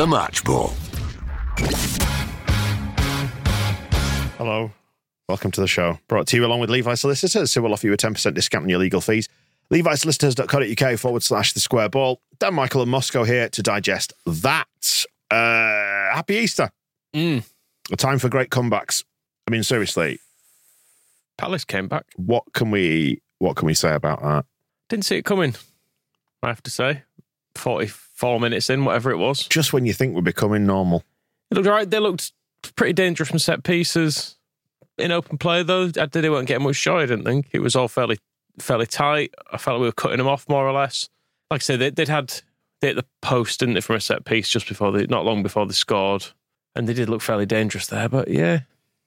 The Match Ball. Hello. Welcome to the show. Brought to you along with Levi Solicitors, who will offer you a 10% discount on your legal fees. LeviSolicitors.co.uk forward slash the square ball. Dan Michael and Moscow here to digest that. Uh, happy Easter. Mm. A time for great comebacks. I mean, seriously, Palace came back. what can we what can we say about that? Didn't see it coming, I have to say. 44 minutes in, whatever it was. Just when you think we're becoming normal. It looked all right. They looked pretty dangerous from set pieces. In open play, though, I they weren't getting much shot, I didn't think. It was all fairly fairly tight. I felt like we were cutting them off more or less. Like I said, they, they'd had they hit the post, didn't they, from a set piece just before they, not long before they scored. And they did look fairly dangerous there. But yeah,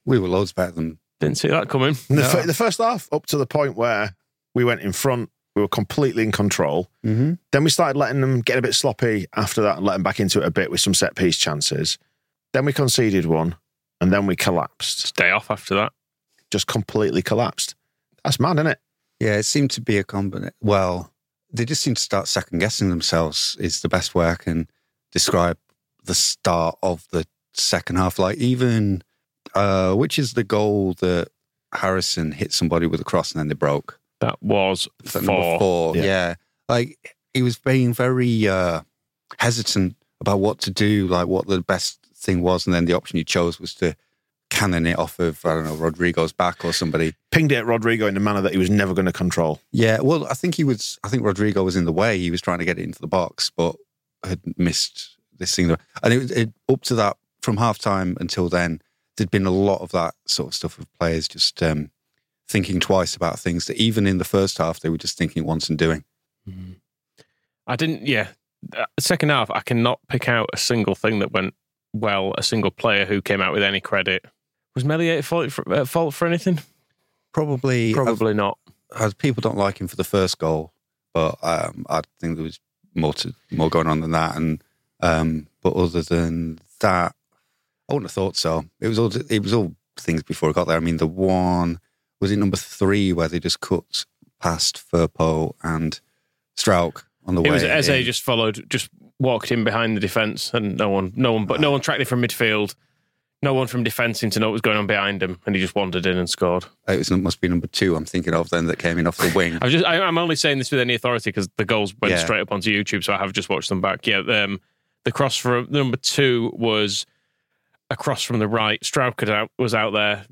We were loads better than. didn't see that coming. In the, No. fir- the first half, up to the point where we went in front, we were completely in control. Mm-hmm. Then we started letting them get a bit sloppy after that and let them back into it a bit with some set piece chances. Then we conceded one and then we collapsed. Stay off after that. Just completely collapsed. That's mad, isn't it? Yeah, it seemed to be a combination. Well, they just seem to start second guessing themselves. Is the best way I can describe the start of the second half. Like even, uh, which is the goal that Harrison hit somebody with a cross and then they broke. That was Is that four. number four? Yeah. Yeah. Like he was being very uh, hesitant about what to do, like what the best thing was, and then the option he chose was to cannon it off of I don't know Rodrigo's back or somebody. Pinged it at Rodrigo in a manner that he was never going to control. Yeah, well, I think he was. I think Rodrigo was in the way. He was trying to get it into the box, but had missed this thing. And it, it up to that from half time until then, there'd been a lot of that sort of stuff of players just um, thinking twice about things that even in the first half they were just thinking once and doing. I didn't. Yeah, Uh, second half, I cannot pick out a single thing that went well. A single player who came out with any credit was Meslier at fault for, at fault for anything? Probably, Probably not. uh, people don't like him for the first goal, but um, I think there was more to more going on than that. And um, but other than that, I wouldn't have thought so. It was all it was all things before I got there. I mean, the one was it number three where they just cut past Firpo and Struijk on the It way. was Eze in. just followed, just walked in behind the defence, and no one, no one, but no one tracked it from midfield. No one from defence seemed to know what was going on behind him, and he just wandered in and scored. It was must be number two. I'm thinking of then that came in off the wing. I was just, I, I'm only saying this with any authority because the goals went Yeah. straight up onto YouTube, so I have just watched them back. Yeah, um, the cross for number two was across from the right. Stroud out, was out there,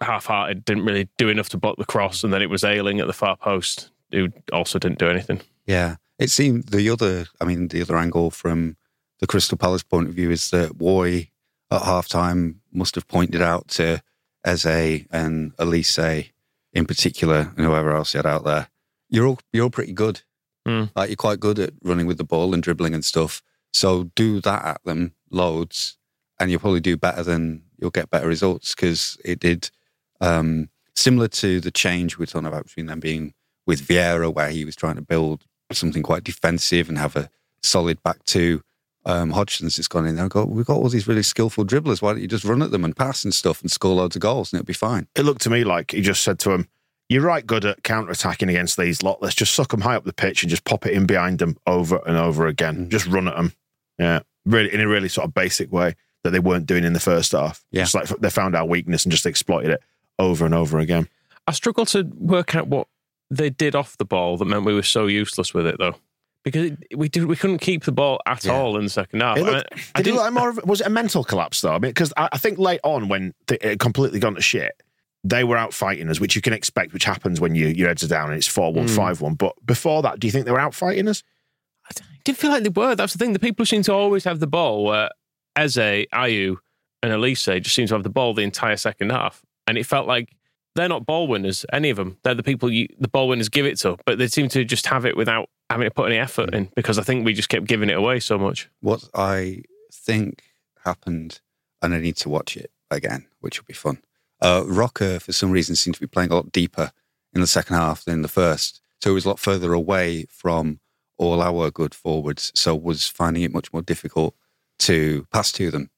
half-hearted, didn't really do enough to block the cross, and then it was Ayling at the far post, who also didn't do anything. Yeah. It seemed the other, I mean, the other angle from the Crystal Palace point of view is that Woy at halftime must have pointed out to Eze and Olise in particular, and whoever else he had out there, you're all, you're all pretty good. Mm. Like, you're quite good at running with the ball and dribbling and stuff. So do that at them loads, and you'll probably do better than you'll get better results because it did. Um, similar to the change we're talking about between them being with Vieira, where he was trying to build something quite defensive and have a solid back two. Um, Hodgson's just gone in there and got, we've got all these really skillful dribblers. Why don't you just run at them and pass and stuff and score loads of goals and it'll be fine? It looked to me like he just said to him, You're right good at counter attacking against these lot. Let's just suck them high up the pitch and just pop it in behind them over and over again. Mhm. Just run at them. Yeah. Really, in a really sort of basic way that they weren't doing in the first half. Yeah. Just like they found our weakness and just exploited it over and over again. I struggle to work out what they did off the ball that meant we were so useless with it, though. because it, we did we couldn't keep the ball at Yeah. all in the second half. It looked, I, I did like more of, was it a mental collapse though? I mean, because I, I think late on when it had completely gone to shit, they were out fighting us, which you can expect, which happens when you, your heads are down and it's 4 1, Mm. 5 1. But before that, do you think they were out fighting us? I didn't feel like they were. That's the thing. The people seem to always have the ball, where Eze, Ayew, and Olise just seem to have the ball the entire second half, and it felt like they're not ball winners. Any of them. They're the people you, the ball winners give it to, but they seem to just have it without having to put any effort in because I think we just kept giving it away so much. What I think happened, and I need to watch it again, which will be fun. Uh, Roca, for some reason, seemed to be playing a lot deeper in the second half than the first. So he was a lot further away from all our good forwards. So was finding it much more difficult to pass to them.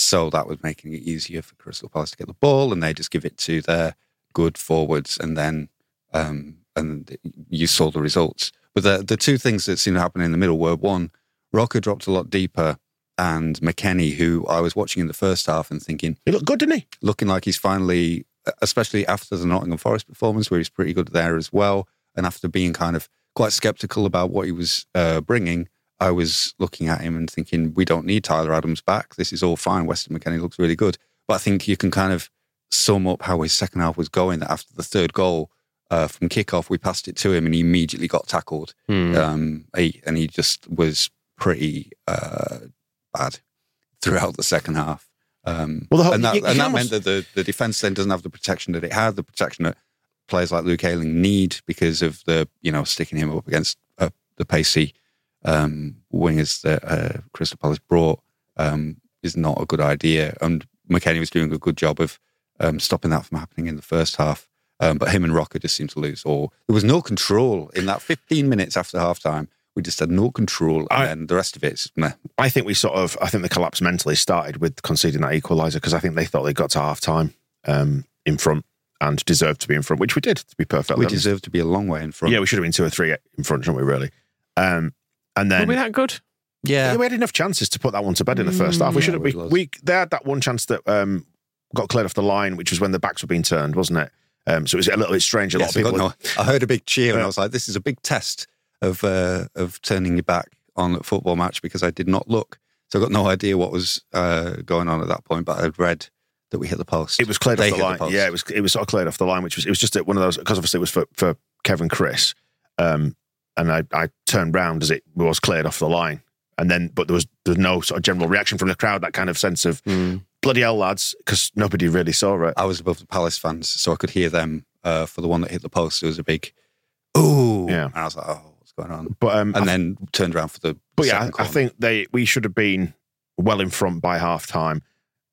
So that was making it easier for Crystal Palace to get the ball, and they just give it to their good forwards, and then um, and you saw the results. But the the two things that seemed to happen in the middle were one, Roca dropped a lot deeper, and McKennie, who I was watching in the first half and thinking, He looked good, didn't he? looking like he's finally, especially after the Nottingham Forest performance, where he's pretty good there as well, and after being kind of quite skeptical about what he was uh, bringing, I was looking at him and thinking, we don't need Tyler Adams back. This is all fine. Weston McKennie looks really good, but I think you can kind of sum up how his second half was going. That after the third goal uh, from kickoff, we passed it to him and he immediately got tackled, um, he, and he just was pretty uh, bad throughout the second half. Um, Well, the whole- and that, you- you and that almost- meant that the, the defense then doesn't have the protection that it had, the protection that players like Luke Ayling need because of the, you know, sticking him up against uh, the pacey um, wingers that uh, Crystal Palace brought um, is not a good idea. And McKennie was doing a good job of um, stopping that from happening in the first half. Um, but him and Roca just seemed to lose all. There was no control in that 15 minutes after half time. We just had no control. And I- then the rest of it's meh. I think we sort of, I think the collapse mentally started with conceding that equaliser because I think they thought they got to half time um, in front and deserved to be in front, which we did, to be perfect. We deserved to be a long way in front. Yeah, we should have been two or three in front, shouldn't we, really? Um, and Were then we that good? yeah. Yeah, we had enough chances to put that one to bed in the first half. We should have. yeah, We, we they had that one chance that um, got cleared off the line, which was when the backs were being turned, wasn't it? Um, so it was a little bit strange. A Yes, lot I, of got people. no, I heard a big cheer and I was like, this is a big test of uh, of turning your back on a football match because I did not look. So I got no idea what was uh, going on at that point, but I'd read that we hit the post. It was cleared They off the line. post. yeah, it was. It was sort of cleared off the line, which was. It was just one of those because obviously it was for for Kevin Chris, um, and I I turned round as it was cleared off the line, and then but there was there was no sort of general reaction from the crowd. That kind of sense of bloody hell, lads, because nobody really saw it. I was above the Palace fans, so I could hear them uh, for the one that hit the post. It was a big, ooh. Yeah. And I was like, oh, what's going on? But um, I And then turned around for the. But yeah, I, I think they we should have been well in front by half time.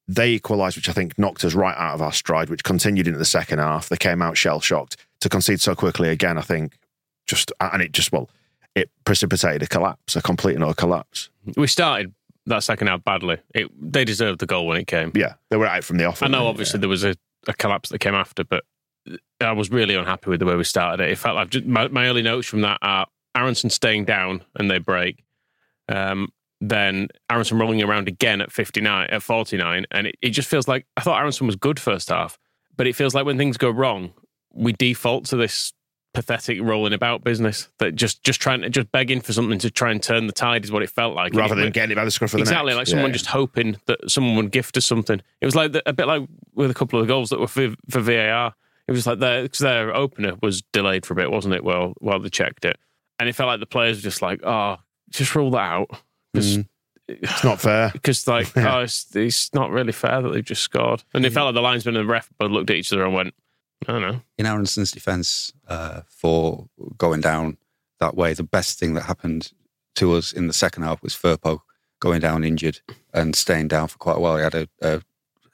They equalised, which I think knocked us right out of our stride, which continued into the second half. They came out shell shocked to concede so quickly again. I think just and it just well, it precipitated a collapse, a complete and utter collapse. We started that second half badly. It, they deserved the goal when it came. Yeah, they were out from the off. I know, obviously, there was a, a collapse that came after, but I was really unhappy with the way we started it. It felt like just, my, my early notes from that are Aaronson staying down and they break. Um, then Aaronson rolling around again at 59, at 49. And it, it just feels like I thought Aaronson was good first half, but it feels like when things go wrong, we default to this pathetic rolling about business that just just trying to just begging for something to try and turn the tide is what it felt like. rather it- than getting it by the scruff of the exactly neck. like someone Yeah. just hoping that someone would gift us something. It was like the, a bit like with a couple of the goals that were for, for VAR. It was like their because their opener was delayed for a bit, wasn't it? Well, while they checked it, and it felt like the players were just like, "Oh, just rule that out," because Mm. It's not fair. because like, oh, it's, it's not really fair that they've just scored. And it felt like the linesman and the ref both looked at each other and went, "I don't know." in Aaronson's defence uh, for going down that way, the best thing that happened to us in the second half was Firpo going down injured and staying down for quite a while. He had a, a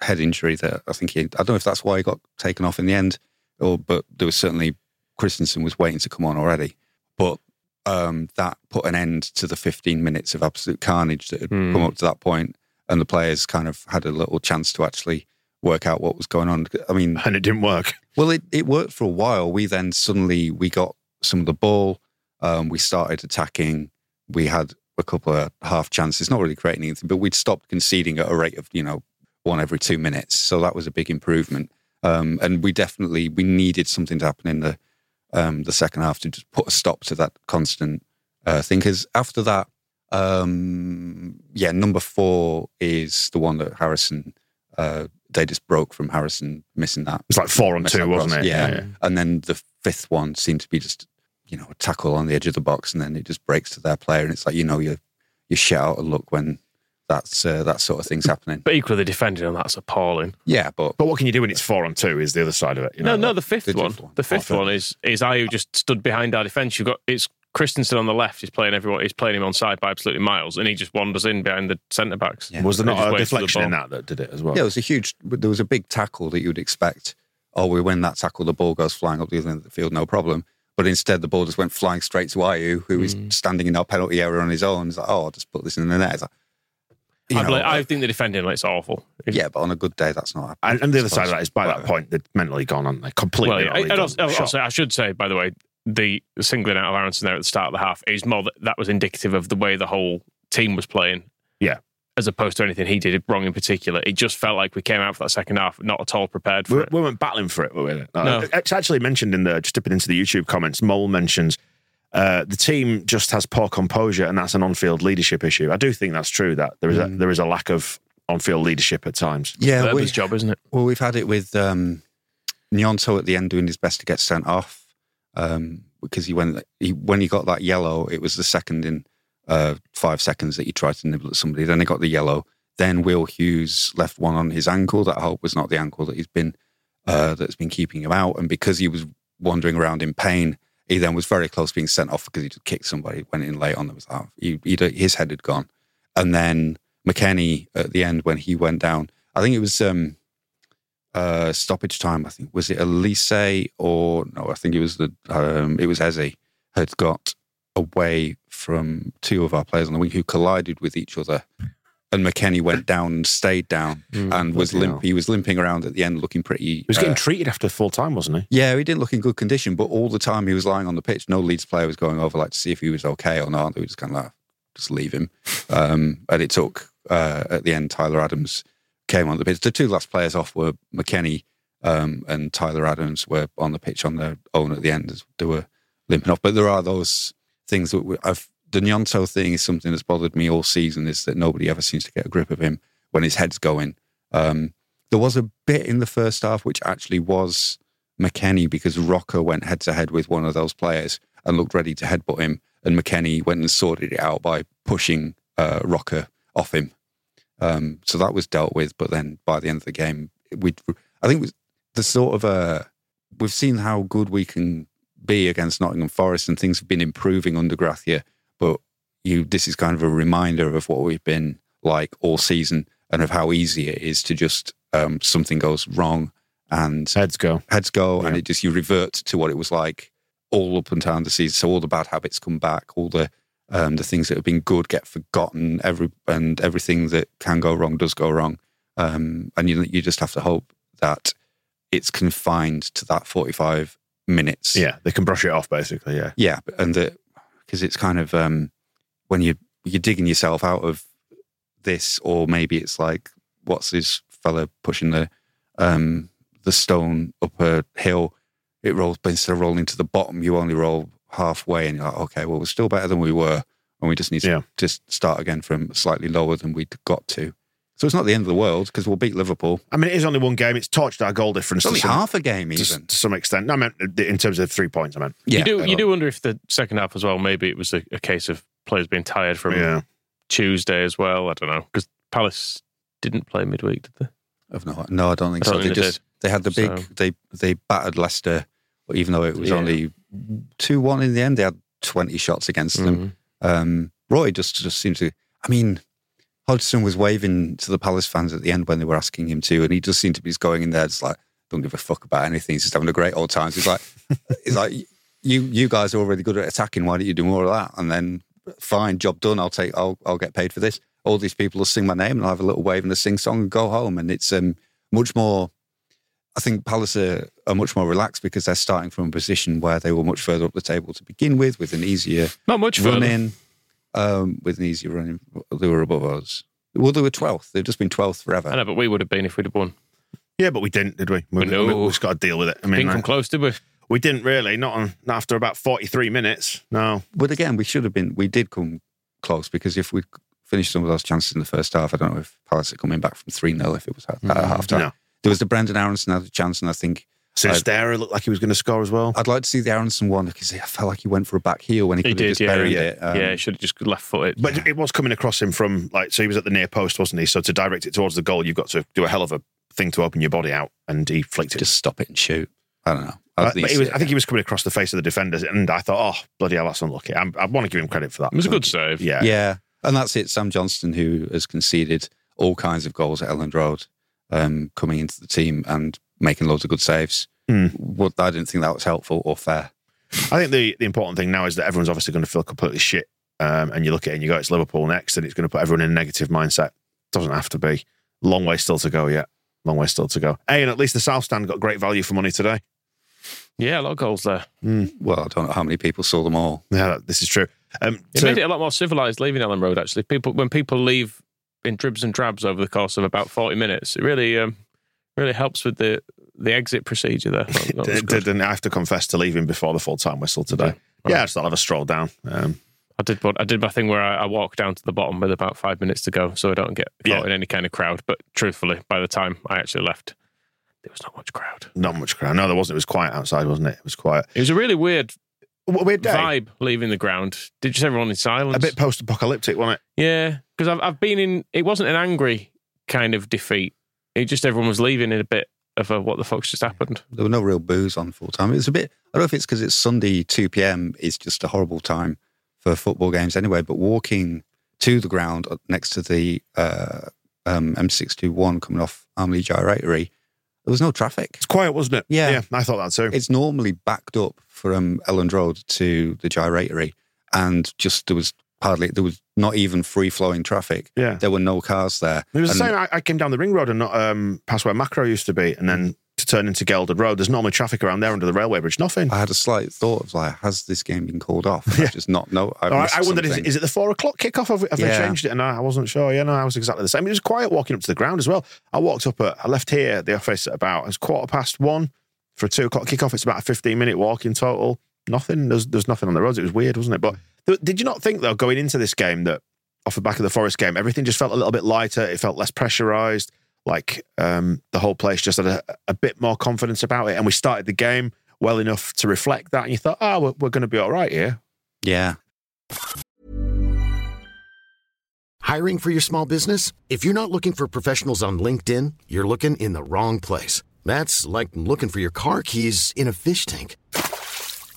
head injury that I think he, I don't know if that's why he got taken off in the end, or but there was certainly Kristensen was waiting to come on already. But um, that put an end to the 15 minutes of absolute carnage that had Hmm. come up to that point, and the players kind of had a little chance to actually work out what was going on. I mean, And it didn't work. well, it, it worked for a while. We then suddenly we got some of the ball. Um, we started attacking. We had a couple of half chances, not really creating anything, but we'd stopped conceding at a rate of you know one every two minutes. So that was a big improvement. Um, and we definitely we needed something to happen in the um, the second half to just put a stop to that constant uh, thing. Because after that, um, yeah, number four is the one that Harrison. Uh, they just broke from Harrison missing that. It's like four on two, up wasn't cross. it? Yeah. Yeah, yeah. And then the fifth one seemed to be just, you know, a tackle on the edge of the box, and then it just breaks to their player, and it's like you know you're, you're shit out a look when that's uh, that sort of thing's happening. But equally, the defending on that's appalling. Yeah, but But what can you do when it's four on two? Is the other side of it? You No, know, no, like- the fifth the one. fifth one. The fifth Oh, one is is I who just stood behind our defence. You've got it's Kristensen on the left. is playing everyone. He's playing him on side by absolutely miles, and he just wanders in behind the centre backs. Yeah. was there not a waits for the deflection in that that did it as well? yeah, it was a huge. There was a big tackle that you would expect. Oh, we win that tackle, the ball goes flying up the other end of the field, no problem. But instead, the ball just went flying straight to Ayew, who was Mm. standing in our penalty area on his own. He's like, "Oh, I'll just put this in the net." It's like, you I, know, believe- I think the defending it's awful. yeah, but on a good day, that's not. happening. And, and the other side of that is by that point they're mentally gone, aren't they? Completely. Well, yeah, mentally and also, also, I should say, by the way, the singling out of Aaronson there at the start of the half is more that that was indicative of the way the whole team was playing. Yeah. As opposed to anything he did wrong in particular. It just felt like we came out for that second half not at all prepared for we, it. we weren't battling for it, were we? No. No. It's actually mentioned in the just dipping into the YouTube comments. Mole mentions uh, the team just has poor composure, and that's an on-field leadership issue. I do think that's true. That there is a there is a lack of on-field leadership at times. yeah, we, Webber's job, isn't it? Well, we've had it with um, Gnonto at the end doing his best to get sent off um, because he went he when he got that yellow, it was the second in uh, five seconds that he tried to nibble at somebody. Then he got the yellow. Then Will Hughes left one on his ankle. That I hope was not the ankle that he's been uh, that's been keeping him out. And because he was wandering around in pain, he then was very close being sent off because he just kicked somebody. Went in late on them. Like, he, he, his head had gone. And then McKennie at the end when he went down, I think it was um, uh, stoppage time. I think was it Olise or no? I think it was the um, it was Eze had got away from two of our players on the wing who collided with each other, and McKennie went down and stayed down and was limp. hell. He was limping around at the end, looking pretty. He was getting uh, treated after full time, wasn't he? yeah, he didn't look in good condition, but all the time he was lying on the pitch. No Leeds player was going over like to see if he was okay or not. They were just kind of like, just leave him. Um, and it took uh, at the end Tyler Adams came on the pitch. The two last players off were McKennie um, and Tyler Adams were on the pitch on their own at the end they were limping off. But there are those things that I've. The Gnonto thing is something that's bothered me all season. Is that nobody ever seems to get a grip of him when his head's going. Um, there was a bit in the first half which actually was McKennie because Roca went head to head with one of those players and looked ready to headbutt him, and McKennie went and sorted it out by pushing uh, Roca off him. Um, so that was dealt with, but then by the end of the game, we I think it was the sort of uh, we've seen how good we can be against Nottingham Forest, and things have been improving under Gracia. But you, this is kind of a reminder of what we've been like all season, and of how easy it is to just um, something goes wrong and Heads go. heads go, and it just you revert to what it was like all up and down the season. So all the bad habits come back, all the um, the things that have been good get forgotten. Every and everything that can go wrong does go wrong, um, and you you just have to hope that it's confined to that forty five minutes. Yeah, they can brush it off basically. Yeah. yeah, and that because it's kind of um, when you you're digging yourself out of this, or maybe it's like what's this fella pushing the um, the stone up a hill? It rolls, but instead of rolling to the bottom, you only roll halfway, and you're like, okay, well, we're still better than we were, and we just need to Yeah. just start again from slightly lower than we'd got to. So it's not the end of the world because we'll beat Liverpool. I mean, it is only one game. It's torched our goal difference It's only some, half a game, to, even. to some extent. No, I meant in terms of three points. I meant. Yeah, you do uh, you do wonder if the second half as well. Maybe it was a, a case of players being tired from Yeah. Tuesday as well. I don't know because Palace didn't play midweek, did they? I've not. no, I don't think I so. don't They think they just they had the big So- they they battered Leicester, even though it was Yeah. only two one in the end, they had twenty shots against them. Mhm. Um, Roy just just seemed to. I mean, Hodgson was waving to the Palace fans at the end when they were asking him to, and he just seemed to be just going in there, just like don't give a fuck about anything. He's just having a great old time. He's like, he's like, you you guys are already good at attacking. Why don't you do more of that? And then fine, job done. I'll take. I'll I'll get paid for this. All these people will sing my name, and I'll have a little wave and a sing song and go home. And it's um much more. I think Palace are, are much more relaxed because they're starting from a position where they were much further up the table to begin with, with an easier Not much run further. in, um, with an easier run in. They were above us. Well, they were 12th. They've just been 12th forever. I know, but we would have been if we'd have won. Yeah, but we didn't, did we? We, No. we, we just got to deal with it. I mean, Didn't come like, close, did we? We didn't really, not, on, not after about 43 minutes. No. But again, we should have been. We did come close because if we finished some of those chances in the first half, I don't know if Palace are coming back from three 0 if it was at, at half time. No. There was the Brendan Aaronson had a chance, and I think Sinisterra looked like he was going to score as well. I'd like to see the Aaronson one because I felt like he went for a back heel when he, He could have did, just yeah. buried yeah. it. Um, yeah, he should have just left footed. But it was coming across him from, like, so he was at the near post, wasn't he? So to direct it towards the goal, you've got to do a hell of a thing to open your body out, and he flicked it. just stop it and shoot. I don't know. Uh, I'd but he was, I think he was coming across the face of the defenders, and I thought, oh, bloody hell, that's unlucky. I'm, I want to give him credit for that. it was a good save. Yeah. Yeah, and that's it. Sam Johnstone, who has conceded all kinds of goals at Elland Road, um, coming into the team and making loads of good saves. Mm. What I didn't think that was helpful or fair. I think the, the important thing now is that everyone's obviously going to feel completely shit. Um, and you look at it and you go, it's Liverpool next, and it's going to put everyone in a negative mindset. Doesn't have to be. Long way still to go yet. Long way still to go. Hey, and at least the South Stand got great value for money today. Yeah, a lot of goals there. Well, I don't know how many people saw them all. Yeah, this is true. Um, It so- made it a lot more civilized leaving Elland Road. Actually, people when people leave in dribs and drabs over the course of about forty minutes, it really um, really helps with the the exit procedure there. That- that did, didn't I have to confess to leaving before the full time whistle today? Yeah, I just thought I'd have a stroll down. Um, I did. What I did my thing where I, I walked down to the bottom with about five minutes to go, so I don't get caught Yeah. in any kind of crowd. But truthfully, by the time I actually left, there was not much crowd. not much crowd. No, there wasn't. It was quiet outside, wasn't it? It was quiet. It was a really weird weird day. vibe leaving the ground. Did just everyone in silence? A bit post apocalyptic, wasn't it? Yeah, because I've I've been in. It wasn't an angry kind of defeat. It just everyone was leaving in a bit of a what the fuck's just happened. There were no real booze on full time. It was a bit. I don't know if it's because it's Sunday two p.m. is just a horrible time for football games anyway. But walking to the ground next to the uh, um, M621 coming off Armley Gyratory, there was no traffic. It's quiet, wasn't it? Yeah. Yeah, I thought that too. It's normally backed up from Elland Road to the Gyratory, and just there was hardly there was not even free flowing traffic. Yeah. There were no cars there. It was the same. I, I came down the ring road and not um, past where Makro used to be, and then turn into Gelderd Road. There's normally traffic around there under the railway bridge. Nothing. I had a slight thought of like, has this game been called off? And I've just not know. I, I wondered, is, is it the four o'clock kickoff? Have, have they changed it? And I, I wasn't sure. Yeah, no, I was exactly the same. It was quiet walking up to the ground as well. I walked up at, I left here at the office at about, it's quarter past one for a two o'clock kickoff. It's about a 15 minute walk in total. Nothing. There's, there's nothing on the roads. It was weird, wasn't it? But th- did you not think, though, going into this game that off the back of the Forest game, everything just felt a little bit lighter? It felt less pressurized. Like um, the whole place just had a, a bit more confidence about it. And we started the game well enough to reflect that. And you thought, oh, we're, we're going to be all right here. Yeah. Hiring for your small business? If you're not looking for professionals on LinkedIn, you're looking in the wrong place. That's like looking for your car keys in a fish tank.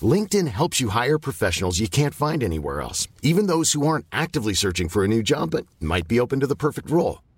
LinkedIn helps you hire professionals you can't find anywhere else, even those who aren't actively searching for a new job but might be open to the perfect role.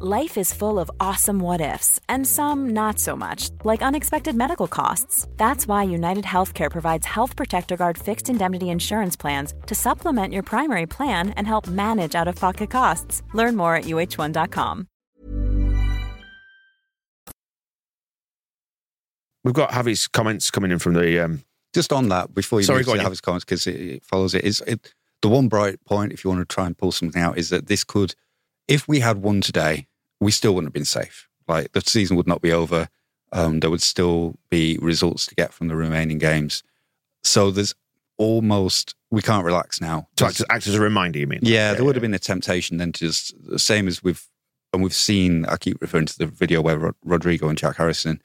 Life is full of awesome what ifs, and some not so much, like unexpected medical costs. That's why United Healthcare provides Health Protector Guard fixed indemnity insurance plans to supplement your primary plan and help manage out of pocket costs. Learn more at uh1.com. We've got Javi's comments coming in from the. Um, Just on that, before you Sorry, move go to on, yeah. have his comments, because it, it follows it, is it, the one bright point, if you want to try and pull something out, is that this could, if we had won today, we still wouldn't have been safe. Like the season would not be over. Um, there would still be results to get from the remaining games. So there's almost, we can't relax now. to act, act as a reminder, you mean? Yeah, there would have been a temptation then to just the same as we've and we've seen. I keep referring to the video where Rod- Rodrigo and Jack Harrison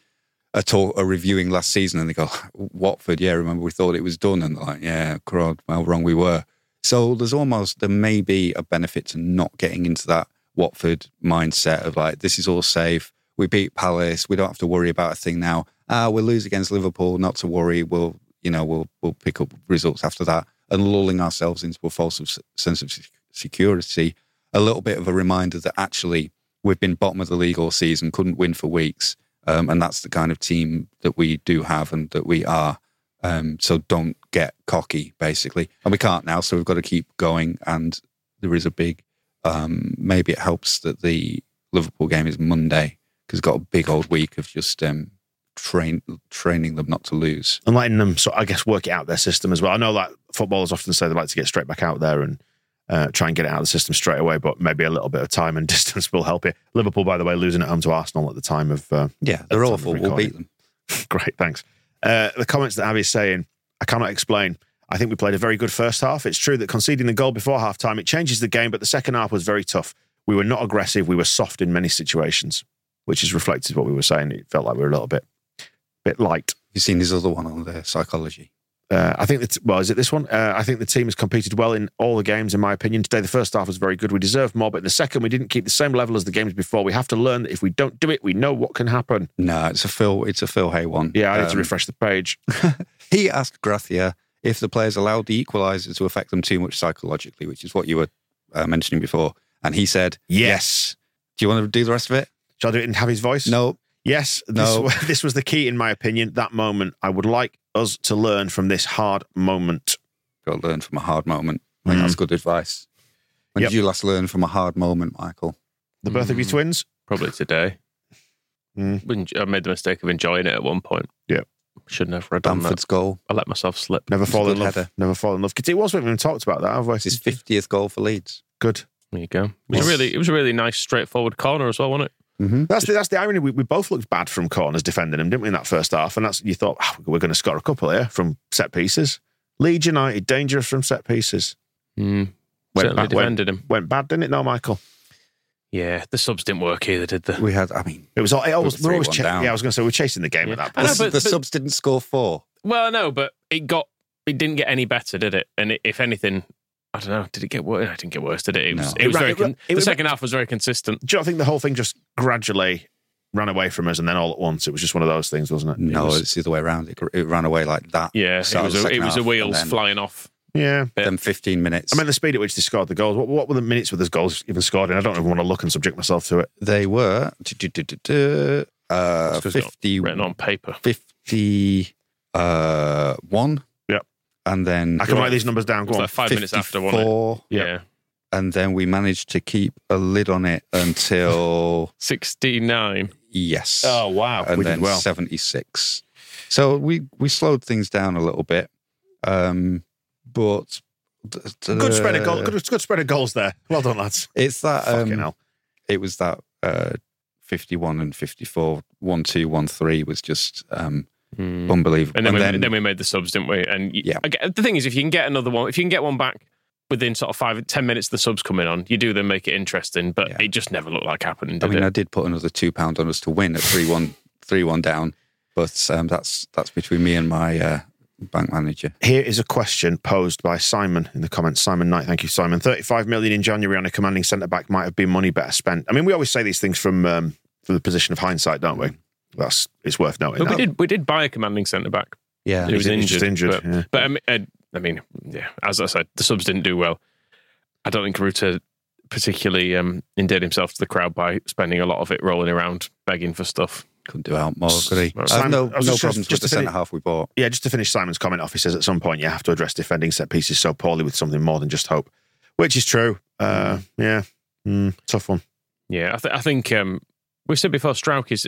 are, talk, are reviewing last season, and they go, "Watford, yeah, remember we thought it was done," and they're like, "Yeah, crud, how wrong we were." So there's almost there may be a benefit to not getting into that Watford mindset of like this is all safe. We beat Palace. We don't have to worry about a thing now. Ah, we'll lose against Liverpool. Not to worry. We'll you know, we'll we'll pick up results after that, and lulling ourselves into a false of- sense of security. A little bit of a reminder that actually we've been bottom of the league all season, couldn't win for weeks, um, and that's the kind of team that we do have and that we are. Um, so don't get cocky, basically, and we can't now. So we've got to keep going, and there is a big. Um, maybe it helps that the Liverpool game is Monday because got a big old week of just um, train training them not to lose. and letting them, so I guess, work it out their system as well. I know like footballers often say they like to get straight back out there and uh, try and get it out of the system straight away, but maybe a little bit of time and distance will help you. Liverpool, by the way, losing at home to Arsenal at the time of uh, Yeah, they're the awful. We'll beat them. Great, thanks. Uh, the comments that Abby's saying, I cannot explain. I think we played a very good first half. It's true that conceding the goal before half time, it changes the game, but the second half was very tough. We were not aggressive. We were soft in many situations, which is reflected what we were saying. It felt like we were a little bit, bit light. You've seen this other one on the psychology. Uh, I think that, well, is it this one? Uh, I think the team has competed well in all the games, in my opinion. Today, the first half was very good. We deserved more, but in the second, we didn't keep the same level as the games before. We have to learn that if we don't do it, we know what can happen. No, it's a Phil. It's a Phil Hay one. Yeah, I need to Um, refresh the page. He asked Gracia if the players allowed the equaliser to affect them too much psychologically, which is what you were uh, mentioning before, and he said, Yes. "Do you want to do the rest of it?" Shall I do it in Javi's voice? No. Yes, No. this was the key, in my opinion. That moment, I would like us to learn from this hard moment. Got to learn from a hard moment. I think that's good advice. When Mm. Yep. did you last learn from a hard moment, Michael? The birth of your twins. Probably today. Mm. I made the mistake of enjoying it at one point. Yeah. Should never have done Bamford's that. goal. I let myself slip. Never fall in good love. header. Never fall in love. 'Cause It was we haven't even talked about that, have we? His fiftieth goal for Leeds. Good. There you go. It was a really, it was a really nice, straightforward corner as well, wasn't it? Mm-hmm. That's the, that's the irony. We, we both looked bad from corners defending him, didn't we, in that first half? And that's you thought "Ah, we're going to score a couple here from set pieces. Leeds United dangerous from set pieces. Mm. Went Certainly bad, went, him. went bad, didn't it? No, Michael. Yeah, the subs didn't work either, did they? We had, I mean, It was. all- It always, We we're were always 3-1 cha- down. yeah. I was going to say we're chasing the game Yeah. at that I know, point. the, but- the but- subs didn't score four. Well, I know, but it got, it didn't get any better, did it? And it, if anything, I don't know, did it get worse? It didn't get worse, did it? It was, No. it was It very, ran- it con- it the was- second half was very consistent. Do you not think the whole thing just gradually ran away from us, and then all at once it was just one of those things, wasn't it? No, It was- it's the other way around. It, it ran away like that. Yeah, it was, the a, it was the half, wheels then- flying off. Yeah. Then 15 minutes. I mean, the speed at which they scored the goals. What, what were the minutes with those goals even scored in? I don't even want to look and subject myself to it. they were uh, it's not 50, Written on paper. 50 uh, one. Yep. And then I can write these numbers down. Go was on. like five minutes after, wasn't it? 54, Yeah. And then we managed to keep a lid on it until, 69. yes. Oh, wow. And we then well. 76. So we, we slowed things down a little bit. Um, but. Good spread of goals. uh, Good, good spread of goals there. Well done, lads. It's that. Fucking Um, hell. it was that uh, 51 and 54, 1 2, 1 3 was just um, Mm. unbelievable. And then, we, then we made the subs, didn't we? And y- Yeah. I the thing is, if you can get another one, if you can get one back within sort of five, ten minutes, the subs coming on, you do then make it interesting. But Yeah. it just never looked like happening, I mean, it? I did put another two pound on us to win at 3 1, 3 1 down, but um, that's that's between me and my uh, bank manager. Here is a question posed by Simon in the comments. Simon Knight, thank you, Simon. 35 million in January on a commanding centre back might have been money better spent. I mean, we always say these things from um, from the position of hindsight, don't we? That's it's worth noting. but we did we did buy a commanding centre back. Yeah. He was injured. just injured, But, yeah. but I, mean, I, I mean, yeah, as I said, the subs didn't do well. I don't think Rutter particularly um, endeared himself to the crowd by spending a lot of it rolling around begging for stuff. Couldn't do out more, could he? I have no, I was no just- problems just with the to finish- centre half we bought. Yeah, just to finish Simon's comment off, he says at some point you have to address defending set pieces so poorly with something more than just hope, which is true. Uh, yeah, Mm, tough one. Yeah, I, th- I think um, we've said before. Struijk is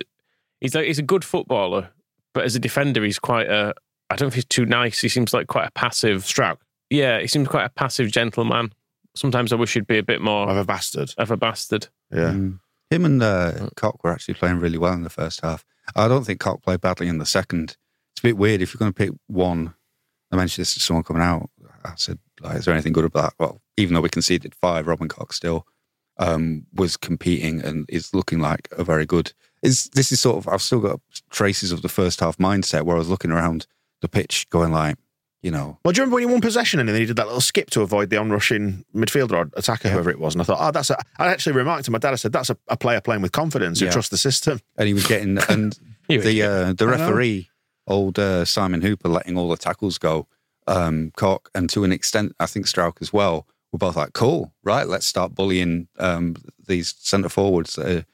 he's a, he's a good footballer, but as a defender, he's quite a. I don't know if he's too nice. He seems like quite a passive. Stroud, Yeah, he seems quite a passive gentleman. Sometimes I wish he'd be a bit more of a bastard. of a bastard. Yeah. Mm. Him and uh, Koch were actually playing really well in the first half. I don't think Koch played badly in the second. It's a bit weird if you're going to pick one. I mentioned this to someone coming out. I said, like, "Is there anything good about that?" Well, even though we conceded five, Robin Koch still um, was competing and is looking like a very good. Is this is sort of I've still got traces of the first half mindset where I was looking around the pitch, going like, you know, Well, do you remember when he won possession and then he did that little skip to avoid the onrushing midfielder or attacker, whoever it was? And I thought, oh, that's a. I actually remarked to my dad. I said, that's a, a player playing with confidence who Yeah. trusts the system. and he was getting and the uh, the referee old uh, Simon Hooper letting all the tackles go, um, Koch, and to an extent, I think Struijk as well, were both like, cool, right, let's start bullying um, these centre forwards that are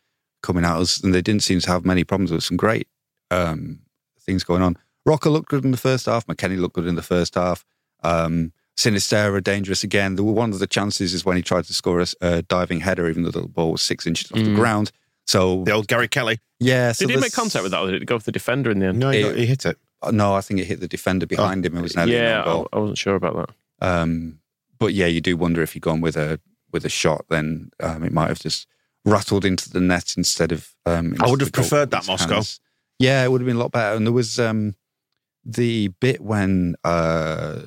coming at us. And they didn't seem to have many problems with some great um, things going on. Roca looked good in the first half. McKennie looked good in the first half. Um, Sinisterra dangerous again. There one of the chances is when he tried to score a, a diving header, even though the ball was six inches off the Mm. ground. So The old Gary Kelly. yeah, so Did he make contact with that, or did it go for the defender in the end? No, he, It- got- he hit it. Uh, No, I think it hit the defender behind him. It was nearly yeah, goal. I, I wasn't sure about that. Um, but yeah, you do wonder if you'd gone with a with a shot, then um, it might have just rattled into the net instead of. Um, into I would have preferred that, Moscow. hands. Yeah, it would have been a lot better. And there was um, the bit when uh,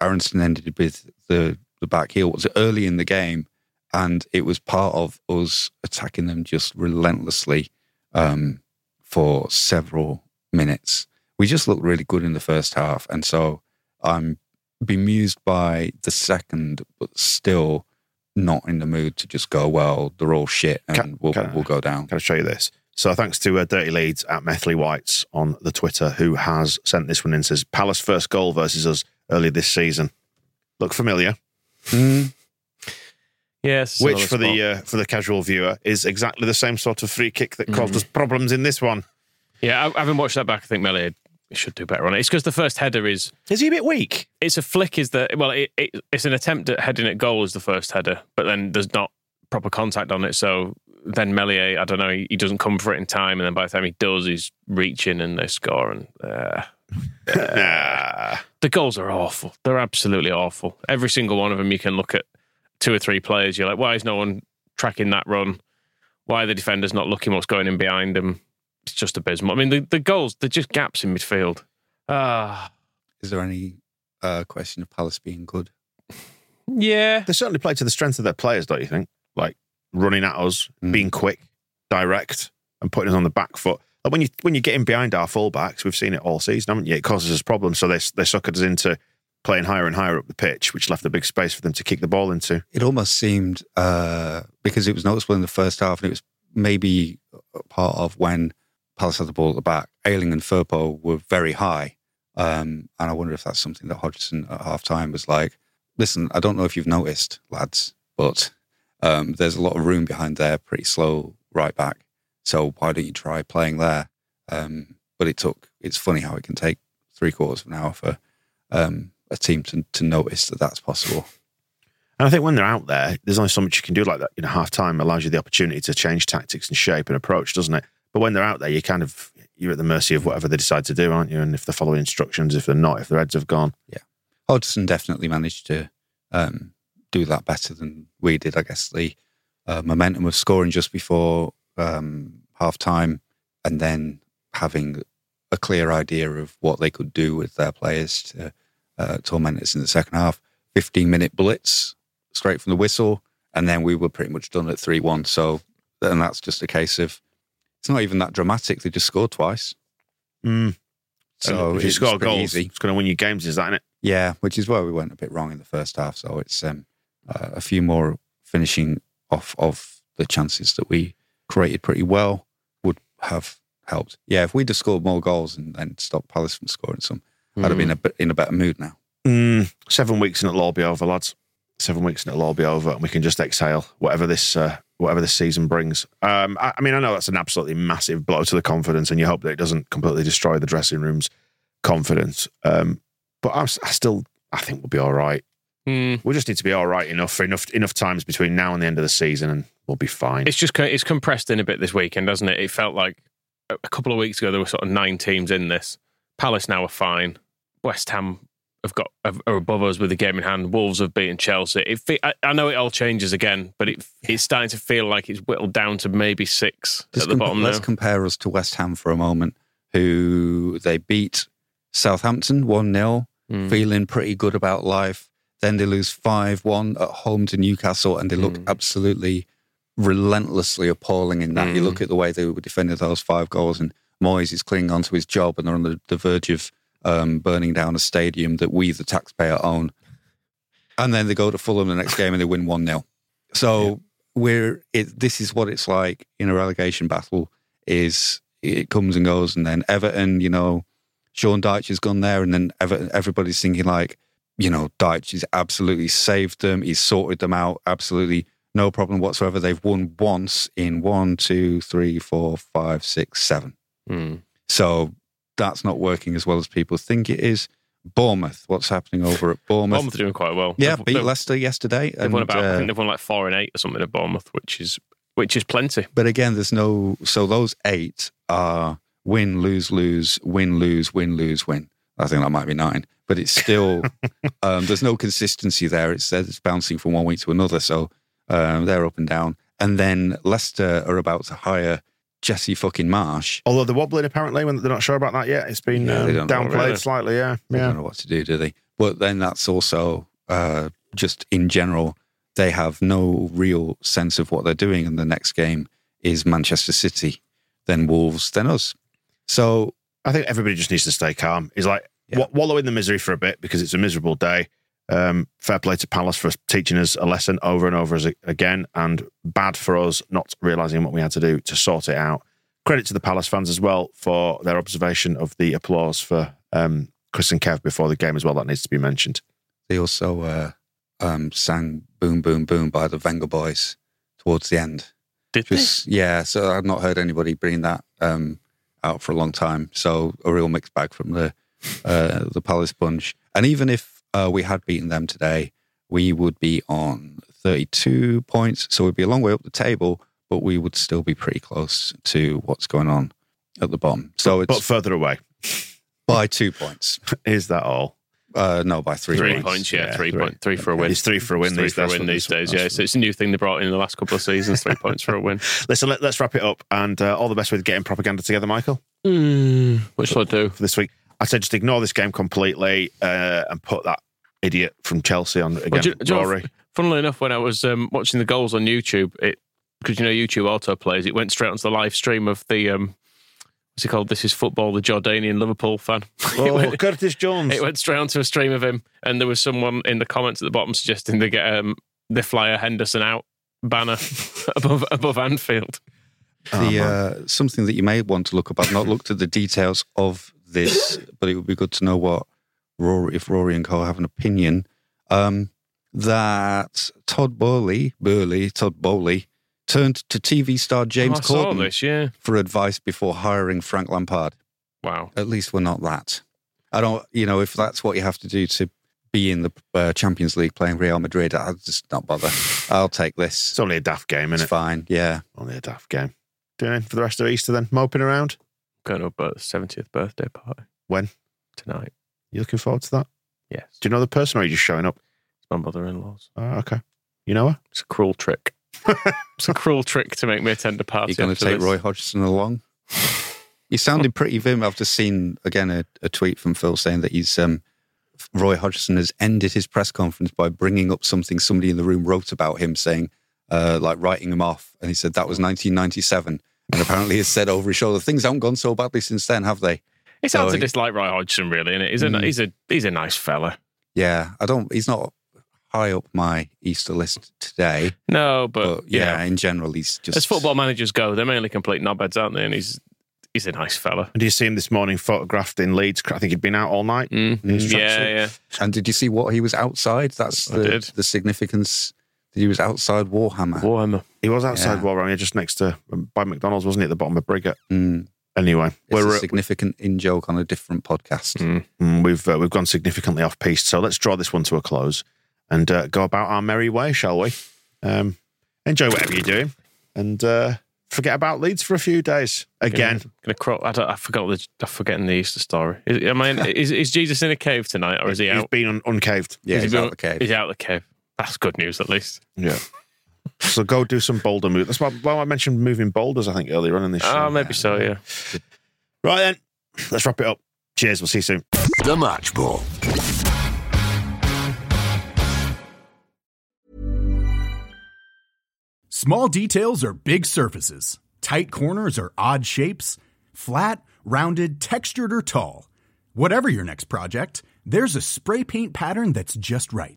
Aaronson ended with the the back heel was early in the game, and it was part of us attacking them just relentlessly um, for several minutes. We just looked really good in the first half, and so I'm bemused by the second, but still not in the mood to just go. Well, they're all shit, and Can- we'll can I- we'll go down. Can I show you this? So thanks to uh, Dirty Leeds at Methley Whites on the Twitter, who has sent this one in. Says Palace first goal versus us earlier this season. Look familiar? Mm, Yes, Which for the uh, for the casual viewer is exactly the same sort of free kick that caused us problems in this one. yeah, I, having watched that back, I think Meslier should do better on it. It's because the first header is Is he a bit weak? it's a flick. Is the well, it, it, it's an attempt at heading at goal as the first header, but then there's not proper contact on it. So then Meslier, I don't know, he, he doesn't come for it in time, and then by the time he does, he's reaching and they score. And uh, Nah. the goals are awful. They're absolutely awful. Every single one of them, you can look at two or three players. You're like, why is no one tracking that run? Why are the defenders not looking what's going in behind them? It's just abysmal. I mean, the, the goals, they're just gaps in midfield. Ah, is there any uh, question of Palace being good? yeah. They certainly play to the strength of their players, don't you think? Like running at us, Mm. being quick, direct, and putting us on the back foot. Like when you when you're getting behind our fullbacks, we've seen it all season, haven't you? It causes us problems. So they they suckered us into playing higher and higher up the pitch, which left a big space for them to kick the ball into. It almost seemed uh, because it was noticeable in the first half, and it was maybe part of when Palace had the ball at the back. Ayling and Firpo were very high, um, and I wonder if that's something that Hodgson at half time was like, "Listen, I don't know if you've noticed, lads, but um, there's a lot of room behind there, pretty slow right back. So why don't you try playing there?" Um, but it took. It's funny how it can take three quarters of an hour for um, a team to, to notice that that's possible. And I think when they're out there, there's only so much you can do like that. You know, half time allows you the opportunity to change tactics and shape and approach, doesn't it? But when they're out there, you kind of you're at the mercy of whatever they decide to do, aren't you? And if they're following instructions, if they're not, if their heads have gone. Yeah. Hodgson definitely managed to um, do that better than we did. I guess the uh, momentum of scoring just before um, half time and then having a clear idea of what they could do with their players to uh, torment us in the second half. 15 minute blitz straight from the whistle. And then we were pretty much done at 3 1. So, and that's just a case of it's not even that dramatic. They just scored twice. Mm. So if you score pretty goals, easy. it's going to win you games, is that it? Yeah, which is where we went a bit wrong in the first half. So it's um, uh, a few more finishing off of the chances that we created pretty well would have helped. Yeah, if we'd have scored more goals and then stopped Palace from scoring some, I'd have been a bit in a better mood now. Mm, seven weeks and it'll all be over, lads. Seven weeks and it'll all be over, and we can just exhale whatever this uh, whatever this season brings. Um, I, I mean, I know that's an absolutely massive blow to the confidence, and you hope that it doesn't completely destroy the dressing room's confidence. Um, but I'm, I still, I think we'll be all right. Hmm. We just need to be all right enough for enough enough times between now and the end of the season, and we'll be fine. It's just co- it's compressed in a bit this weekend, doesn't it? It felt like a a couple of weeks ago there were sort of nine teams in this. Palace now are fine. West Ham have got are above us with the game in hand. Wolves have beaten Chelsea. It fe- I, I know it all changes again, but it it's starting to feel like it's whittled down to maybe six Just at the compa- bottom let's now. compare us to West Ham for a moment, who they beat Southampton 1 0, Mm. feeling pretty good about life. Then they lose 5 1 at home to Newcastle, and they look Mm. absolutely relentlessly appalling in that. You Mm. look at the way they were defending those five goals, and Moyes is clinging on to his job, and they're on the, the verge of um, burning down a stadium that we, the taxpayer, own. And then they go to Fulham the next game and they win 1 0. So we're it, this is what it's like in a relegation battle is it comes and goes and then Everton you know Sean Dyche has gone there, and then ever, everybody's thinking like, you know, Dyche has absolutely saved them. He's sorted them out. Absolutely no problem whatsoever. They've won once in one, two, three, four, five, six, seven. Hmm. So that's not working as well as people think it is. Bournemouth, what's happening over at Bournemouth? Bournemouth are doing quite well. Yeah, They've- beat they've- Leicester yesterday. They've won and, about. I uh, think they've won like four and eight or something at Bournemouth, which is which is plenty. But again, there's no. So those eight are win, lose, lose, win, lose, win, lose, win. I think that might be nine, but it's still um, there's no consistency there. It's it's bouncing from one week to another. So um, they're up and down. And then Leicester are about to hire Jesse fucking Marsch. Although they're wobbling apparently when they're not sure about that yet. It's been Yeah, um, downplayed really. slightly. Yeah, They yeah. don't know what to do, do they? But then that's also uh, just in general, they have no real sense of what they're doing. And the next game is Manchester City, then Wolves, then us. So I think everybody just needs to stay calm. He's like Yeah. wa- wallow in the misery for a bit because it's a miserable day. Um, fair play to Palace for teaching us a lesson over and over as again, and bad for us not realizing what we had to do to sort it out. Credit to the Palace fans as well for their observation of the applause for um, Chris and Kev before the game as well. That needs to be mentioned. they also uh, um, sang "Boom Boom Boom" by the Vengaboys towards the end. Did they? Just yeah, so I've not heard anybody bring that um, out for a long time. So a real mixed bag from the uh, the Palace bunch. And even if uh, we had beaten them today, we would be on 32 points. So we'd be a long way up the table, but we would still be pretty close to what's going on at the bottom. So it's But further away, by two points. is that all? Uh, no, by three, Three points. points, yeah, Yeah, three three. point three for a win. It's three for a win It's three these for a days. win these days. Yeah, so it's a new thing they brought in the last couple of seasons. Three points for a win. Listen, let, us wrap it up, and uh, all the best with getting propaganda together, Michael. Mm, what shall I do? for this week. I said just ignore this game completely uh, and put that idiot from Chelsea on again. Well, do you- do you know, Funnily enough, when I was um, watching the goals on YouTube, it because you know YouTube auto plays, it went straight onto the live stream of the um, what's he called? This is football. The Jordanian Liverpool fan. it, Oh, went, Curtis Jones. it went straight onto a stream of him, and there was someone in the comments at the bottom suggesting they get um, the flyer Henderson out banner above above Anfield. The uh, something that you may want to look up. I've not looked at the details of this, but it would be good to know what Rory, if Rory and Co have an opinion. Um, that Todd Boehly, Burley, Todd Boehly, turned to TV star James oh, saw Corden this. Yeah. for advice before hiring Frank Lampard. Wow. At least we're not that. I don't, you know, if that's what you have to do to be in the uh, Champions League playing Real Madrid, I'll just not bother. I'll take this. It's only a daft game, It's isn't it? fine. Yeah. Only a daft game. Doing anything for the rest of Easter then? Moping around? Going up at the seventieth birthday party When? tonight. You looking forward to that? Yes, Do you know the person or are you just showing up? it's my mother-in-law's. Oh, okay. You know her? It's a cruel trick. it's a cruel trick to make me attend a party. You're going to after take this. Roy Hodgson along? You sounded pretty vim. I've just seen again a, a tweet from Phil saying that he's um, Roy Hodgson has ended his press conference by bringing up something somebody in the room wrote about him, saying uh, like writing him off, and he said that was 1997, and apparently he said over his shoulder things haven't gone so badly since then, have they? It's hard So to he- dislike Roy Hodgson, really, and he's a Mm. he's a he's a nice fella. Yeah, I don't. He's not high up my Easter list today, No, but, but yeah, in general, he's just as football managers go, they're mainly complete knobheads, aren't they? And he's he's a nice fella. And do you see him this morning photographed in Leeds? I think he'd been out all night. Mm. Yeah, yeah. And did you see what he was outside? That's I the did. the significance that he was outside Warhammer. Warhammer. He was outside Yeah. Warren, just next to by McDonald's, wasn't he, at the bottom of Briggate? Mm. Anyway, It's we're a significant in joke on a different podcast. Mm. Mm, we've uh, we've gone significantly off piste, so let's draw this one to a close and uh, go about our merry way, shall we? Um, enjoy whatever you're doing, and uh, forget about Leeds for a few days. Again, Gonna, gonna cro- I, don't, I forgot the I'm forgetting the Easter story. Is, am I in, is, is Jesus in a cave tonight, or is he he's out? been un- uncaved. Yeah, Is he he's been- out the cave. He's out the cave. That's good news, at least. Yeah. so go do some boulder move. That's why, why I mentioned moving boulders. I think earlier on in this ah, show. Oh, maybe so. Yeah. Right then, let's wrap it up. Cheers. We'll see you soon. The Match Ball. Small details are big surfaces. Tight corners are odd shapes. Flat, rounded, textured, or tall. Whatever your next project, there's a spray paint pattern that's just right.